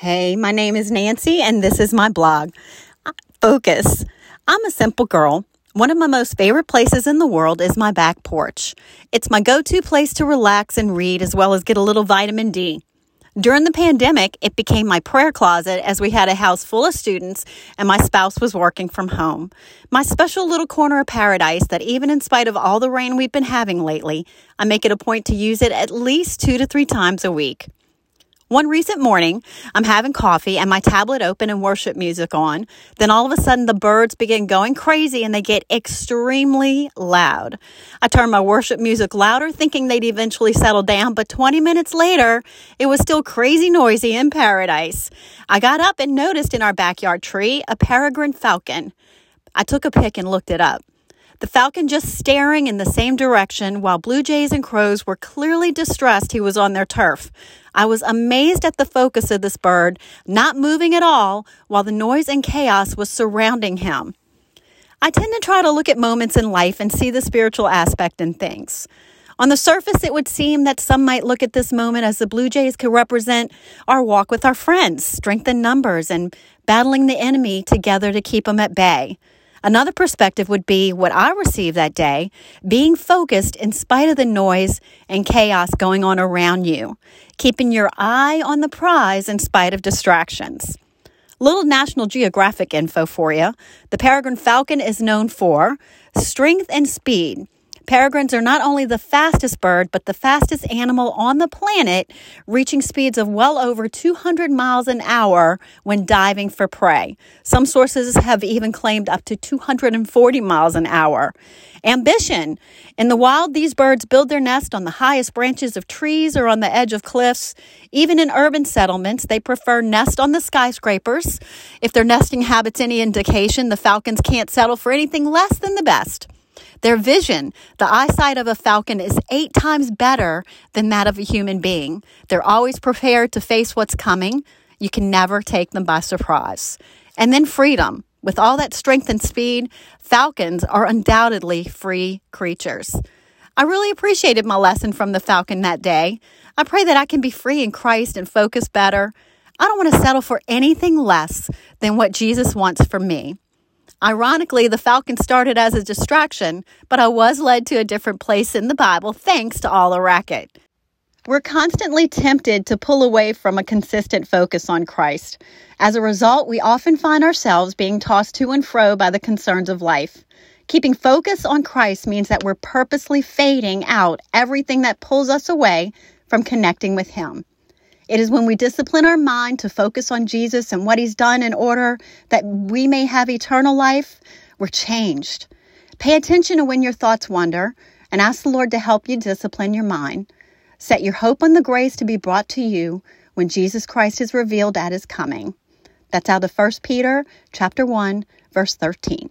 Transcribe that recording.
Hey, my name is Nancy, and this is my blog. Focus. I'm a simple girl. One of my most favorite places in the world is my back porch. It's my go to place to relax and read, as well as get a little vitamin D. During the pandemic, it became my prayer closet as we had a house full of students and my spouse was working from home. My special little corner of paradise that, even in spite of all the rain we've been having lately, I make it a point to use it at least two to three times a week. One recent morning, I'm having coffee and my tablet open and worship music on. Then all of a sudden, the birds begin going crazy and they get extremely loud. I turn my worship music louder, thinking they'd eventually settle down, but 20 minutes later, it was still crazy noisy in paradise. I got up and noticed in our backyard tree a peregrine falcon. I took a pic and looked it up. The falcon just staring in the same direction while blue jays and crows were clearly distressed he was on their turf. I was amazed at the focus of this bird, not moving at all while the noise and chaos was surrounding him. I tend to try to look at moments in life and see the spiritual aspect in things. On the surface, it would seem that some might look at this moment as the Blue Jays could represent our walk with our friends, strength in numbers, and battling the enemy together to keep them at bay. Another perspective would be what I received that day being focused in spite of the noise and chaos going on around you, keeping your eye on the prize in spite of distractions. Little National Geographic info for you. The peregrine falcon is known for strength and speed Peregrines are not only the fastest bird, but the fastest animal on the planet, reaching speeds of well over 200 miles an hour when diving for prey. Some sources have even claimed up to 240 miles an hour. Ambition. In the wild, these birds build their nest on the highest branches of trees or on the edge of cliffs. Even in urban settlements, they prefer nest on the skyscrapers. If their nesting habits any indication, the falcons can't settle for anything less than the best. Their vision, the eyesight of a falcon, is eight times better than that of a human being. They're always prepared to face what's coming. You can never take them by surprise. And then freedom. With all that strength and speed, falcons are undoubtedly free creatures. I really appreciated my lesson from the falcon that day. I pray that I can be free in Christ and focus better. I don't want to settle for anything less than what Jesus wants for me. Ironically, the falcon started as a distraction, but I was led to a different place in the Bible thanks to all the racket. We're constantly tempted to pull away from a consistent focus on Christ. As a result, we often find ourselves being tossed to and fro by the concerns of life. Keeping focus on Christ means that we're purposely fading out everything that pulls us away from connecting with Him. It is when we discipline our mind to focus on Jesus and what he's done in order that we may have eternal life, we're changed. Pay attention to when your thoughts wander and ask the Lord to help you discipline your mind. Set your hope on the grace to be brought to you when Jesus Christ is revealed at his coming. That's out of 1 Peter chapter 1 verse 13.